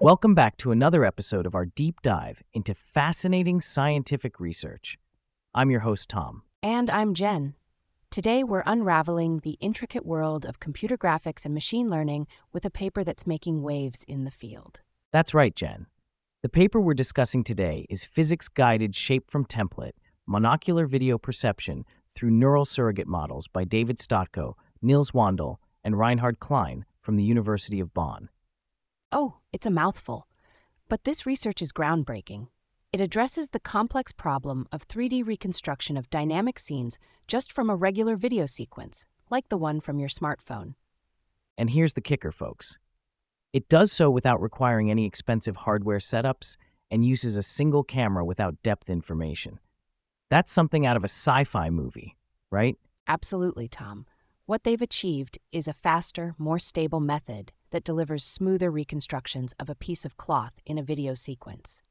Welcome back to another episode of our deep dive into fascinating scientific research. I'm your host, Tom. And I'm Jen. Today, we're unraveling the intricate world of computer graphics and machine learning with a paper that's making waves in the field. That's right, Jen. The paper we're discussing today is Physics Guided Shape from Template Monocular Video Perception through Neural Surrogate Models by David Stotko, Nils Wandel, and Reinhard Klein from the University of Bonn. Oh, it's a mouthful. But this research is groundbreaking. It addresses the complex problem of 3D reconstruction of dynamic scenes just from a regular video sequence, like the one from your smartphone. And here's the kicker, folks. It does so without requiring any expensive hardware setups and uses a single camera without depth information. That's something out of a sci fi movie, right? Absolutely, Tom. What they've achieved is a faster, more stable method that delivers smoother reconstructions of a piece of cloth in a video sequence.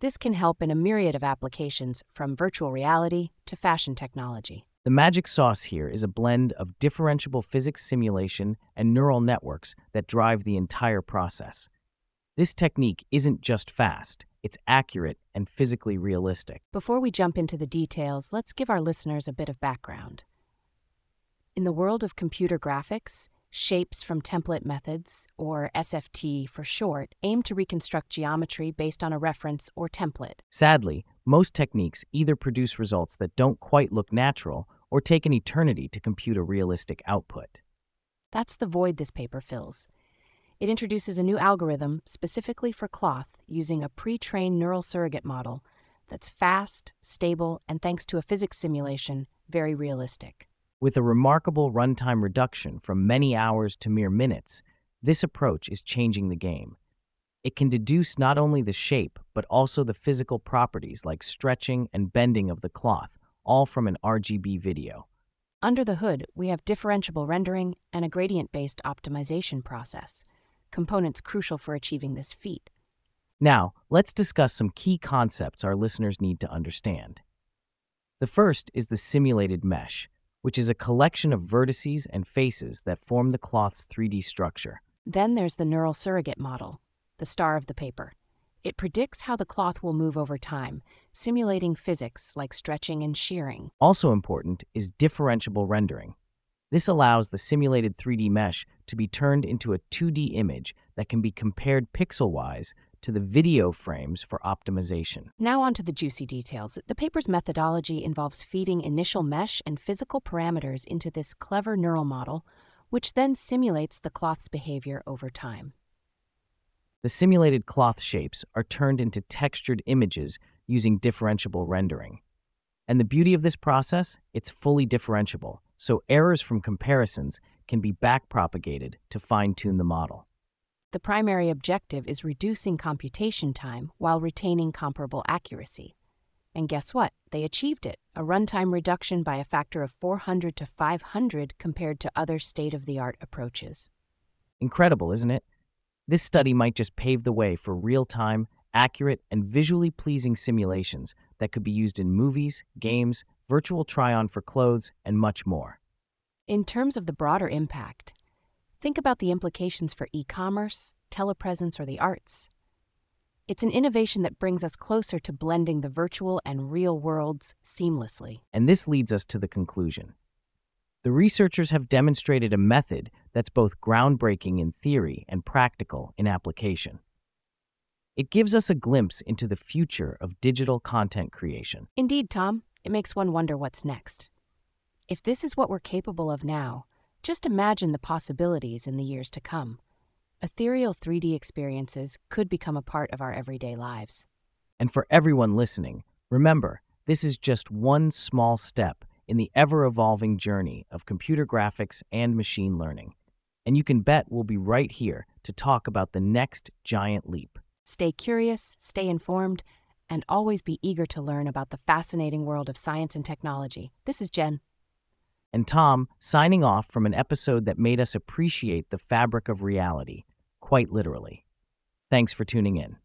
This can help in a myriad of applications from virtual reality to fashion technology. The magic sauce here is a blend of differentiable physics simulation and neural networks that drive the entire process. This technique isn't just fast, it's accurate and physically realistic. Before we jump into the details, let's give our listeners a bit of background. In the world of computer graphics, Shapes from template methods, or SFT for short, aim to reconstruct geometry based on a reference or template. Sadly, most techniques either produce results that don't quite look natural or take an eternity to compute a realistic output. That's the void this paper fills. It introduces a new algorithm specifically for cloth using a pre trained neural surrogate model that's fast, stable, and thanks to a physics simulation, very realistic. With a remarkable runtime reduction from many hours to mere minutes, this approach is changing the game. It can deduce not only the shape, but also the physical properties like stretching and bending of the cloth, all from an RGB video. Under the hood, we have differentiable rendering and a gradient based optimization process, components crucial for achieving this feat. Now, let's discuss some key concepts our listeners need to understand. The first is the simulated mesh, which is a collection of vertices and faces that form the cloth's 3D structure. Then there's the neural surrogate model, the star of the paper. It predicts how the cloth will move over time, simulating physics like stretching and shearing. Also important is differentiable rendering. This allows the simulated 3D mesh to be turned into a 2D image that can be compared pixel-wise to the video frames for optimization. Now on to the juicy details. The paper's methodology involves feeding initial mesh and physical parameters into this clever neural model, which then simulates the cloth's behavior over time. The simulated cloth shapes are turned into textured images using differentiable rendering. And the beauty of this process, it's fully differentiable, so errors from comparisons can be backpropagated to fine-tune the model. The primary objective is reducing computation time while retaining comparable accuracy. And guess what? They achieved it a runtime reduction by a factor of 400 to 500 compared to other state of the art approaches. Incredible, isn't it? This study might just pave the way for real time, accurate, and visually pleasing simulations that could be used in movies, games, virtual try on for clothes, and much more. In terms of the broader impact, Think about the implications for e commerce, telepresence, or the arts. It's an innovation that brings us closer to blending the virtual and real worlds seamlessly. And this leads us to the conclusion. The researchers have demonstrated a method that's both groundbreaking in theory and practical in application. It gives us a glimpse into the future of digital content creation. Indeed, Tom, it makes one wonder what's next. If this is what we're capable of now, just imagine the possibilities in the years to come. Ethereal 3D experiences could become a part of our everyday lives. And for everyone listening, remember, this is just one small step in the ever evolving journey of computer graphics and machine learning. And you can bet we'll be right here to talk about the next giant leap. Stay curious, stay informed, and always be eager to learn about the fascinating world of science and technology. This is Jen and Tom signing off from an episode that made us appreciate the fabric of reality, quite literally. Thanks for tuning in.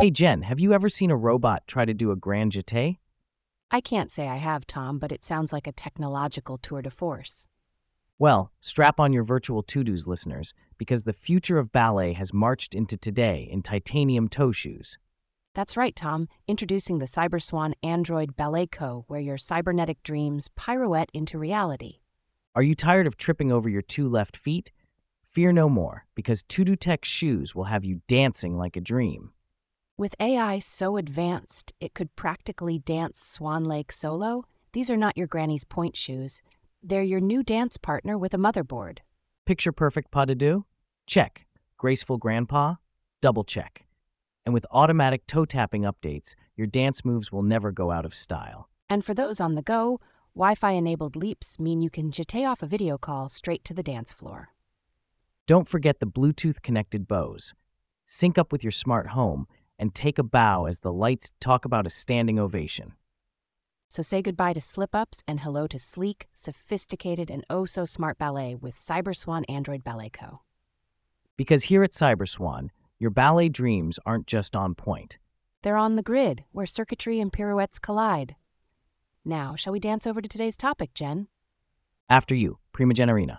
Hey Jen, have you ever seen a robot try to do a grand jeté? I can't say I have, Tom, but it sounds like a technological tour de force. Well, strap on your virtual to-dos, listeners, because the future of ballet has marched into today in titanium toe shoes. That's right, Tom. Introducing the CyberSwan Android Ballet Co., where your cybernetic dreams pirouette into reality. Are you tired of tripping over your two left feet? Fear no more, because To-Do Tech shoes will have you dancing like a dream. With AI so advanced it could practically dance Swan Lake solo, these are not your granny's pointe shoes. They're your new dance partner with a motherboard. Picture perfect pas de deux? Check. Graceful grandpa? Double check. And with automatic toe tapping updates, your dance moves will never go out of style. And for those on the go, Wi Fi enabled leaps mean you can jete off a video call straight to the dance floor. Don't forget the Bluetooth connected bows. Sync up with your smart home and take a bow as the lights talk about a standing ovation. So say goodbye to slip ups and hello to sleek, sophisticated, and oh so smart ballet with CyberSwan Android Ballet Co. Because here at CyberSwan, your ballet dreams aren't just on point. They're on the grid, where circuitry and pirouettes collide. Now, shall we dance over to today's topic, Jen? After you, Prima Generina.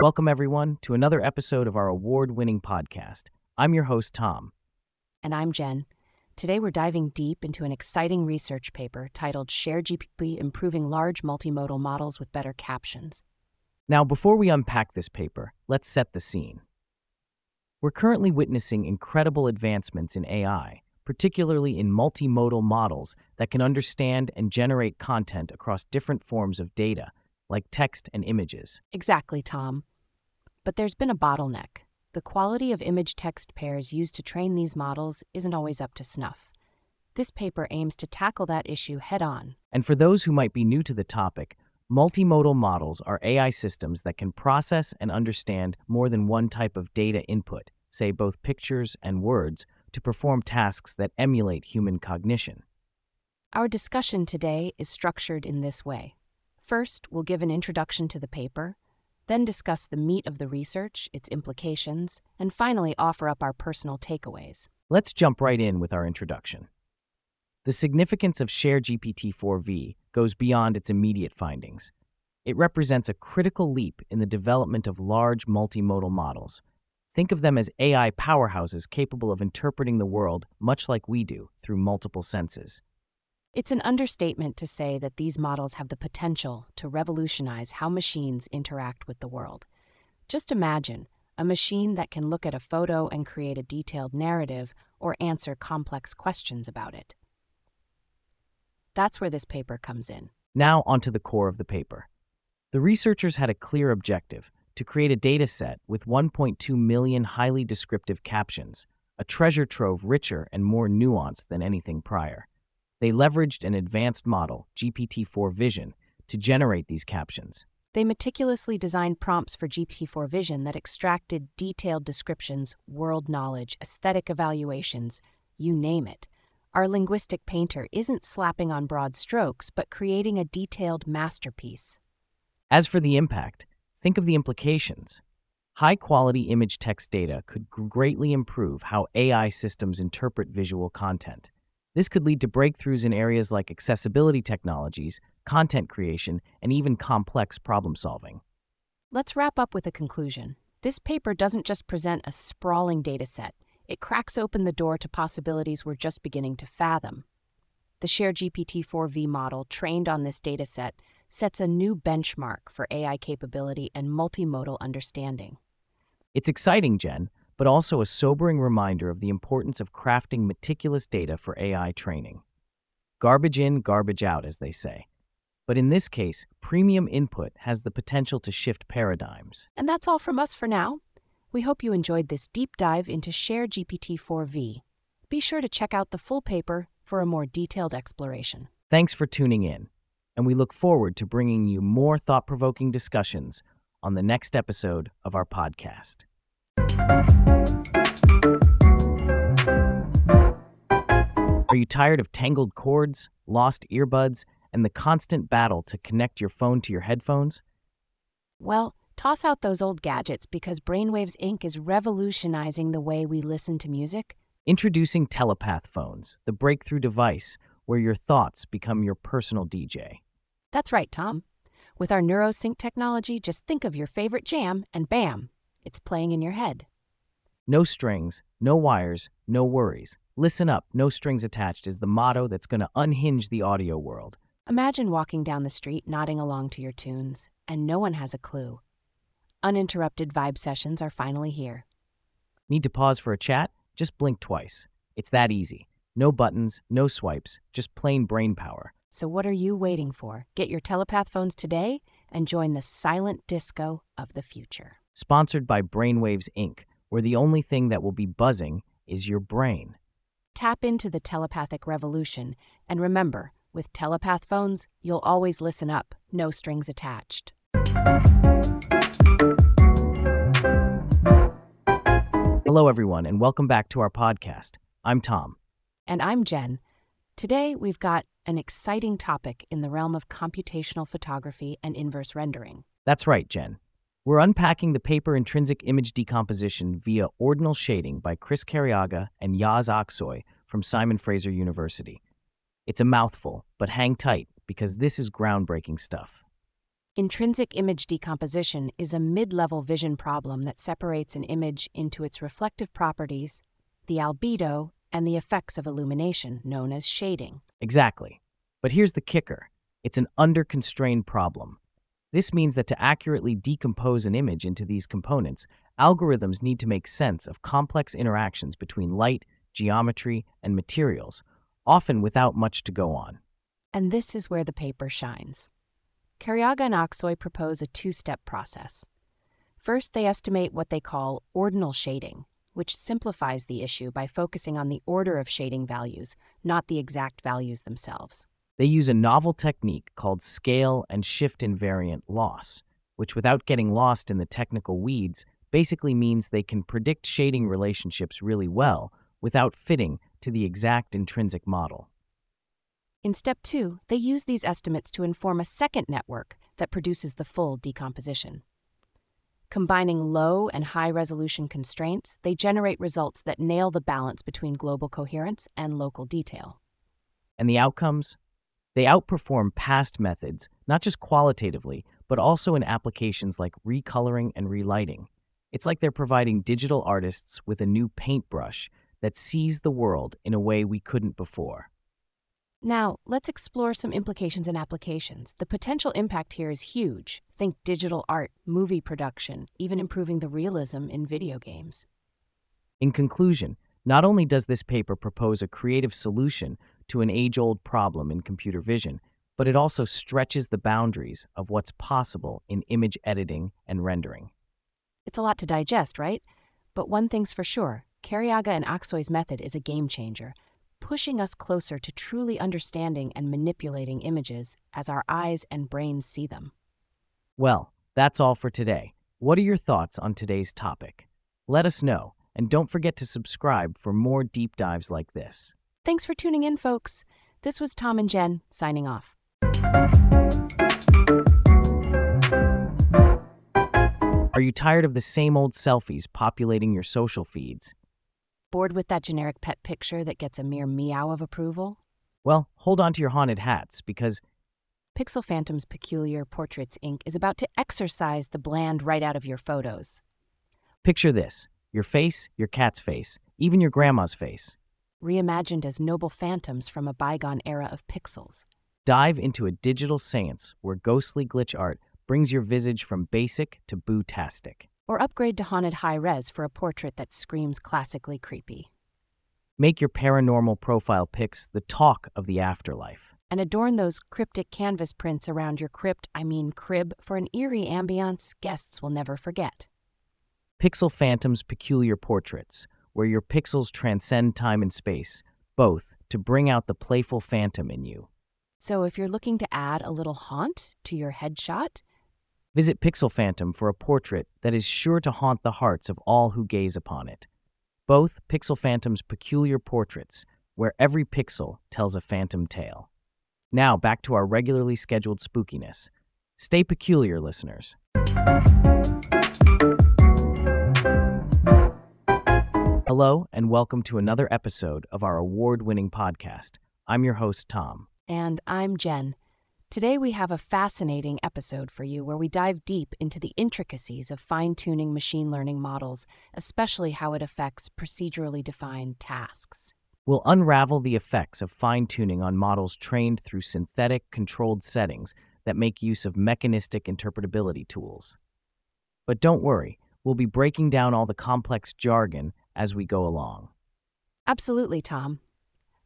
Welcome, everyone, to another episode of our award winning podcast. I'm your host, Tom. And I'm Jen. Today we're diving deep into an exciting research paper titled ShareGPT Improving Large Multimodal Models with Better Captions. Now, before we unpack this paper, let's set the scene. We're currently witnessing incredible advancements in AI, particularly in multimodal models that can understand and generate content across different forms of data, like text and images. Exactly, Tom. But there's been a bottleneck. The quality of image text pairs used to train these models isn't always up to snuff. This paper aims to tackle that issue head on. And for those who might be new to the topic, multimodal models are AI systems that can process and understand more than one type of data input, say both pictures and words, to perform tasks that emulate human cognition. Our discussion today is structured in this way. First, we'll give an introduction to the paper, then discuss the meat of the research, its implications, and finally offer up our personal takeaways. Let's jump right in with our introduction. The significance of ShareGPT 4v goes beyond its immediate findings. It represents a critical leap in the development of large multimodal models. Think of them as AI powerhouses capable of interpreting the world much like we do through multiple senses. It's an understatement to say that these models have the potential to revolutionize how machines interact with the world. Just imagine a machine that can look at a photo and create a detailed narrative or answer complex questions about it. That's where this paper comes in. Now, onto the core of the paper. The researchers had a clear objective to create a data set with 1.2 million highly descriptive captions, a treasure trove richer and more nuanced than anything prior. They leveraged an advanced model, GPT-4 Vision, to generate these captions. They meticulously designed prompts for GPT-4 Vision that extracted detailed descriptions, world knowledge, aesthetic evaluations, you name it. Our linguistic painter isn't slapping on broad strokes, but creating a detailed masterpiece. As for the impact, think of the implications. High quality image text data could greatly improve how AI systems interpret visual content. This could lead to breakthroughs in areas like accessibility technologies, content creation, and even complex problem solving. Let's wrap up with a conclusion. This paper doesn't just present a sprawling dataset, it cracks open the door to possibilities we're just beginning to fathom. The ShareGPT 4v model trained on this dataset sets a new benchmark for AI capability and multimodal understanding. It's exciting, Jen, but also a sobering reminder of the importance of crafting meticulous data for AI training. Garbage in, garbage out, as they say. But in this case, premium input has the potential to shift paradigms. And that's all from us for now. We hope you enjoyed this deep dive into ShareGPT 4v. Be sure to check out the full paper for a more detailed exploration. Thanks for tuning in, and we look forward to bringing you more thought provoking discussions on the next episode of our podcast. Are you tired of tangled cords, lost earbuds, and the constant battle to connect your phone to your headphones? Well, toss out those old gadgets because Brainwaves Inc. is revolutionizing the way we listen to music Introducing telepath phones, the breakthrough device where your thoughts become your personal DJ. That's right, Tom. With our NeuroSync technology, just think of your favorite jam and bam, it's playing in your head. No strings, no wires, no worries. Listen up, no strings attached is the motto that's going to unhinge the audio world. Imagine walking down the street nodding along to your tunes, and no one has a clue. Uninterrupted vibe sessions are finally here. Need to pause for a chat? Just blink twice. It's that easy. No buttons, no swipes, just plain brain power. So, what are you waiting for? Get your telepath phones today and join the silent disco of the future. Sponsored by Brainwaves Inc., where the only thing that will be buzzing is your brain. Tap into the telepathic revolution, and remember, with telepath phones, you'll always listen up, no strings attached. Hello, everyone, and welcome back to our podcast. I'm Tom. And I'm Jen. Today, we've got an exciting topic in the realm of computational photography and inverse rendering. That's right, Jen. We're unpacking the paper intrinsic image decomposition via ordinal shading by Chris Careaga and Yaz Aksoy from Simon Fraser University. It's a mouthful, but hang tight because this is groundbreaking stuff. Intrinsic image decomposition is a mid level vision problem that separates an image into its reflective properties, the albedo, and the effects of illumination, known as shading. Exactly. But here's the kicker it's an under constrained problem. This means that to accurately decompose an image into these components, algorithms need to make sense of complex interactions between light, geometry, and materials, often without much to go on. And this is where the paper shines. Careaga and Aksoy propose a two step process. First, they estimate what they call ordinal shading, which simplifies the issue by focusing on the order of shading values, not the exact values themselves. They use a novel technique called scale and shift invariant loss, which, without getting lost in the technical weeds, basically means they can predict shading relationships really well without fitting to the exact intrinsic model. In step two, they use these estimates to inform a second network that produces the full decomposition. Combining low and high resolution constraints, they generate results that nail the balance between global coherence and local detail. And the outcomes? They outperform past methods, not just qualitatively, but also in applications like recoloring and relighting. It's like they're providing digital artists with a new paintbrush that sees the world in a way we couldn't before. Now, let's explore some implications and applications. The potential impact here is huge. Think digital art, movie production, even hmm. improving the realism in video games. In conclusion, not only does this paper propose a creative solution to an age old problem in computer vision, but it also stretches the boundaries of what's possible in image editing and rendering. It's a lot to digest, right? But one thing's for sure Careaga and Aksoy's method is a game changer pushing us closer to truly understanding and manipulating images as our eyes and brains see them. Well, that's all for today. What are your thoughts on today's topic? Let us know, and don't forget to subscribe for more deep dives like this. Thanks for tuning in, folks. This was Tom and Jen signing off. Are you tired of the same old selfies populating your social feeds? Bored with that generic pet picture that gets a mere meow of approval? Well, hold on to your haunted hats because Pixel Phantom's Peculiar Portraits Inc. is about to exorcise the bland right out of your photos. picture this your face, your cat's face, even your grandma's face. Reimagined as noble phantoms from a bygone era of pixels. Dive into a digital seance where ghostly glitch art brings your visage from basic to boo-tastic. Or upgrade to haunted high res for a portrait that screams classically creepy. Make your paranormal profile pics the talk of the afterlife. And adorn those cryptic canvas prints around your crypt, I mean crib, for an eerie ambiance guests will never forget. Pixel Phantom's Peculiar Portraits, where your pixels transcend time and space, both to bring out the playful phantom in you. So if you're looking to add a little haunt to your headshot, Visit Pixel Phantom for a portrait that is sure to haunt the hearts of all who gaze upon it. Both Pixel Phantom's peculiar portraits, where every pixel tells a phantom tale. Now back to our regularly scheduled spookiness. Stay peculiar, listeners. Hello, and welcome to another episode of our award winning podcast. I'm your host, Tom. And I'm Jen. Today we have a fascinating episode for you where we dive deep into the intricacies of fine tuning machine learning models, especially how it affects procedurally defined tasks. We'll unravel the effects of fine tuning on models trained through synthetic controlled settings that make use of mechanistic interpretability tools. But don't worry, we'll be breaking down all the complex jargon as we go along. Absolutely, Tom.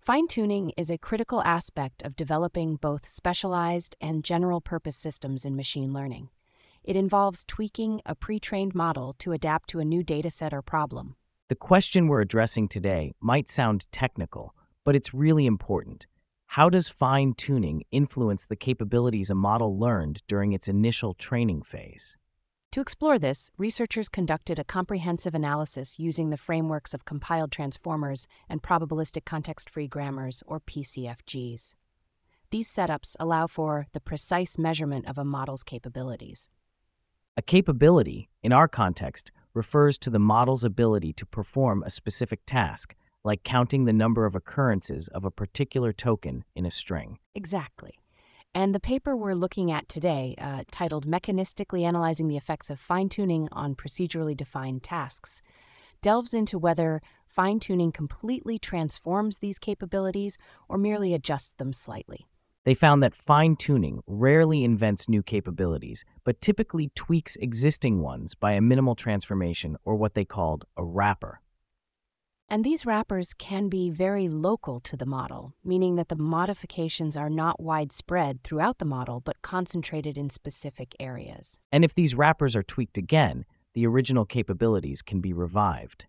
Fine tuning is a critical aspect of developing both specialized and general purpose systems in machine learning. It involves tweaking a pre trained model to adapt to a new dataset or problem. The question we're addressing today might sound technical, but it's really important. How does fine tuning influence the capabilities a model learned during its initial training phase? To explore this, researchers conducted a comprehensive analysis using the frameworks of compiled transformers and probabilistic context free grammars, or PCFGs. These setups allow for the precise measurement of a model's capabilities. A capability, in our context, refers to the model's ability to perform a specific task, like counting the number of occurrences of a particular token in a string. Exactly. And the paper we're looking at today, uh, titled Mechanistically Analyzing the Effects of Fine Tuning on Procedurally Defined Tasks, delves into whether fine tuning completely transforms these capabilities or merely adjusts them slightly. They found that fine tuning rarely invents new capabilities, but typically tweaks existing ones by a minimal transformation or what they called a wrapper. And these wrappers can be very local to the model, meaning that the modifications are not widespread throughout the model but concentrated in specific areas. And if these wrappers are tweaked again, the original capabilities can be revived.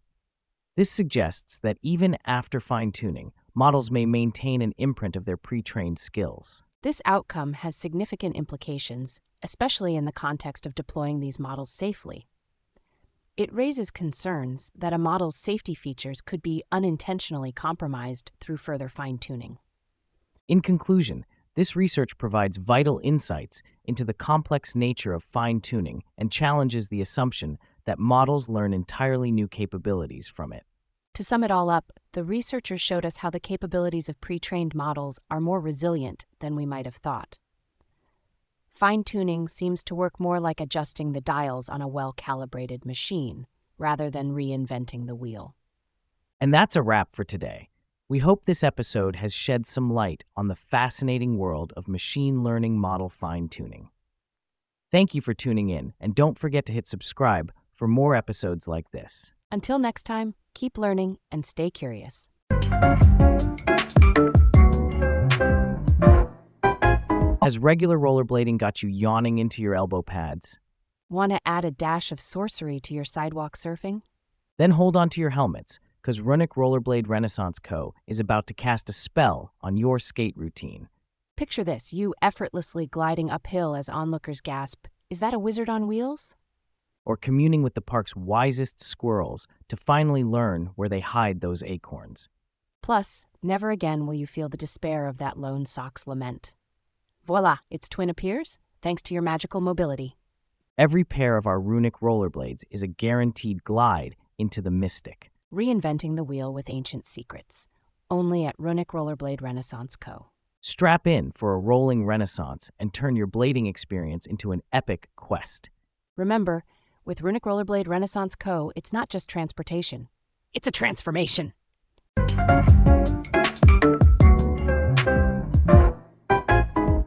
This suggests that even after fine tuning, models may maintain an imprint of their pre trained skills. This outcome has significant implications, especially in the context of deploying these models safely. It raises concerns that a model's safety features could be unintentionally compromised through further fine tuning. In conclusion, this research provides vital insights into the complex nature of fine tuning and challenges the assumption that models learn entirely new capabilities from it. To sum it all up, the researchers showed us how the capabilities of pre trained models are more resilient than we might have thought. Fine tuning seems to work more like adjusting the dials on a well calibrated machine, rather than reinventing the wheel. And that's a wrap for today. We hope this episode has shed some light on the fascinating world of machine learning model fine tuning. Thank you for tuning in, and don't forget to hit subscribe for more episodes like this. Until next time, keep learning and stay curious. Has regular rollerblading got you yawning into your elbow pads? Want to add a dash of sorcery to your sidewalk surfing? Then hold on to your helmets, because Runic Rollerblade Renaissance Co. is about to cast a spell on your skate routine. Picture this you effortlessly gliding uphill as onlookers gasp, Is that a wizard on wheels? Or communing with the park's wisest squirrels to finally learn where they hide those acorns. Plus, never again will you feel the despair of that lone sock's lament. Voila, its twin appears, thanks to your magical mobility. Every pair of our runic rollerblades is a guaranteed glide into the mystic. Reinventing the wheel with ancient secrets. Only at Runic Rollerblade Renaissance Co. Strap in for a rolling renaissance and turn your blading experience into an epic quest. Remember, with Runic Rollerblade Renaissance Co., it's not just transportation, it's a transformation.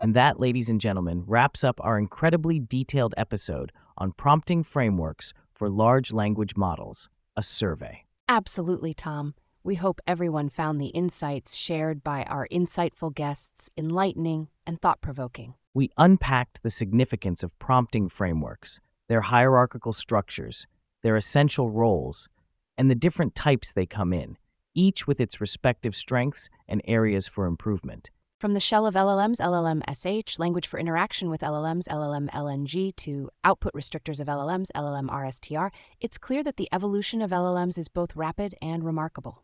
And that, ladies and gentlemen, wraps up our incredibly detailed episode on prompting frameworks for large language models, a survey. Absolutely, Tom. We hope everyone found the insights shared by our insightful guests enlightening and thought provoking. We unpacked the significance of prompting frameworks, their hierarchical structures, their essential roles, and the different types they come in, each with its respective strengths and areas for improvement. From the shell of LLMs, LLM SH, language for interaction with LLMs, LLM LNG, to output restrictors of LLMs, LLM RSTR, it's clear that the evolution of LLMs is both rapid and remarkable.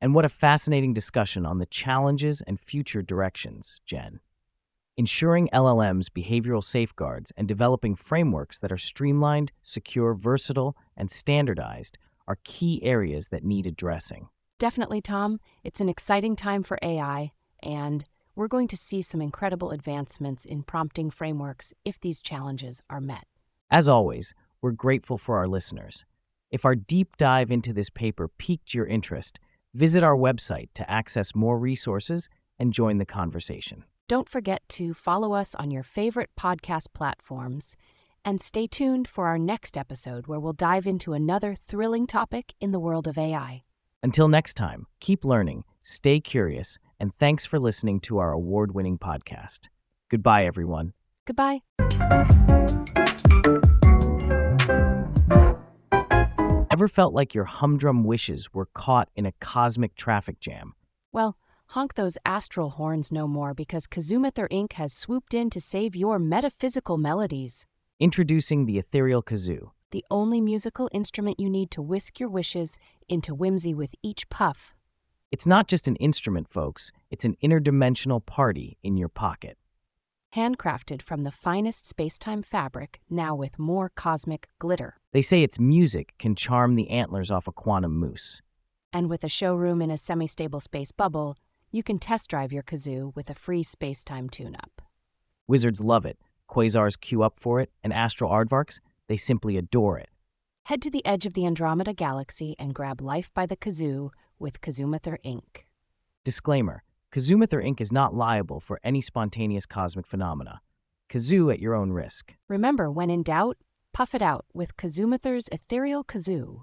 And what a fascinating discussion on the challenges and future directions, Jen. Ensuring LLMs behavioral safeguards and developing frameworks that are streamlined, secure, versatile, and standardized are key areas that need addressing. Definitely, Tom. It's an exciting time for AI, and we're going to see some incredible advancements in prompting frameworks if these challenges are met. As always, we're grateful for our listeners. If our deep dive into this paper piqued your interest, visit our website to access more resources and join the conversation. Don't forget to follow us on your favorite podcast platforms and stay tuned for our next episode where we'll dive into another thrilling topic in the world of AI. Until next time, keep learning, stay curious, and thanks for listening to our award winning podcast. Goodbye, everyone. Goodbye. Ever felt like your humdrum wishes were caught in a cosmic traffic jam? Well, honk those astral horns no more because Kazumathur Inc. has swooped in to save your metaphysical melodies. Introducing the Ethereal Kazoo, the only musical instrument you need to whisk your wishes into whimsy with each puff. It's not just an instrument, folks, it's an interdimensional party in your pocket. Handcrafted from the finest spacetime fabric, now with more cosmic glitter. They say its music can charm the antlers off a quantum moose. And with a showroom in a semi stable space bubble, you can test drive your kazoo with a free spacetime tune up. Wizards love it. Quasars queue up for it, and astral aardvarks, they simply adore it. Head to the edge of the Andromeda Galaxy and grab life by the kazoo with Kazumathur Inc. Disclaimer Kazumathur Inc. is not liable for any spontaneous cosmic phenomena. Kazoo at your own risk. Remember, when in doubt, puff it out with Kazumathur's ethereal kazoo.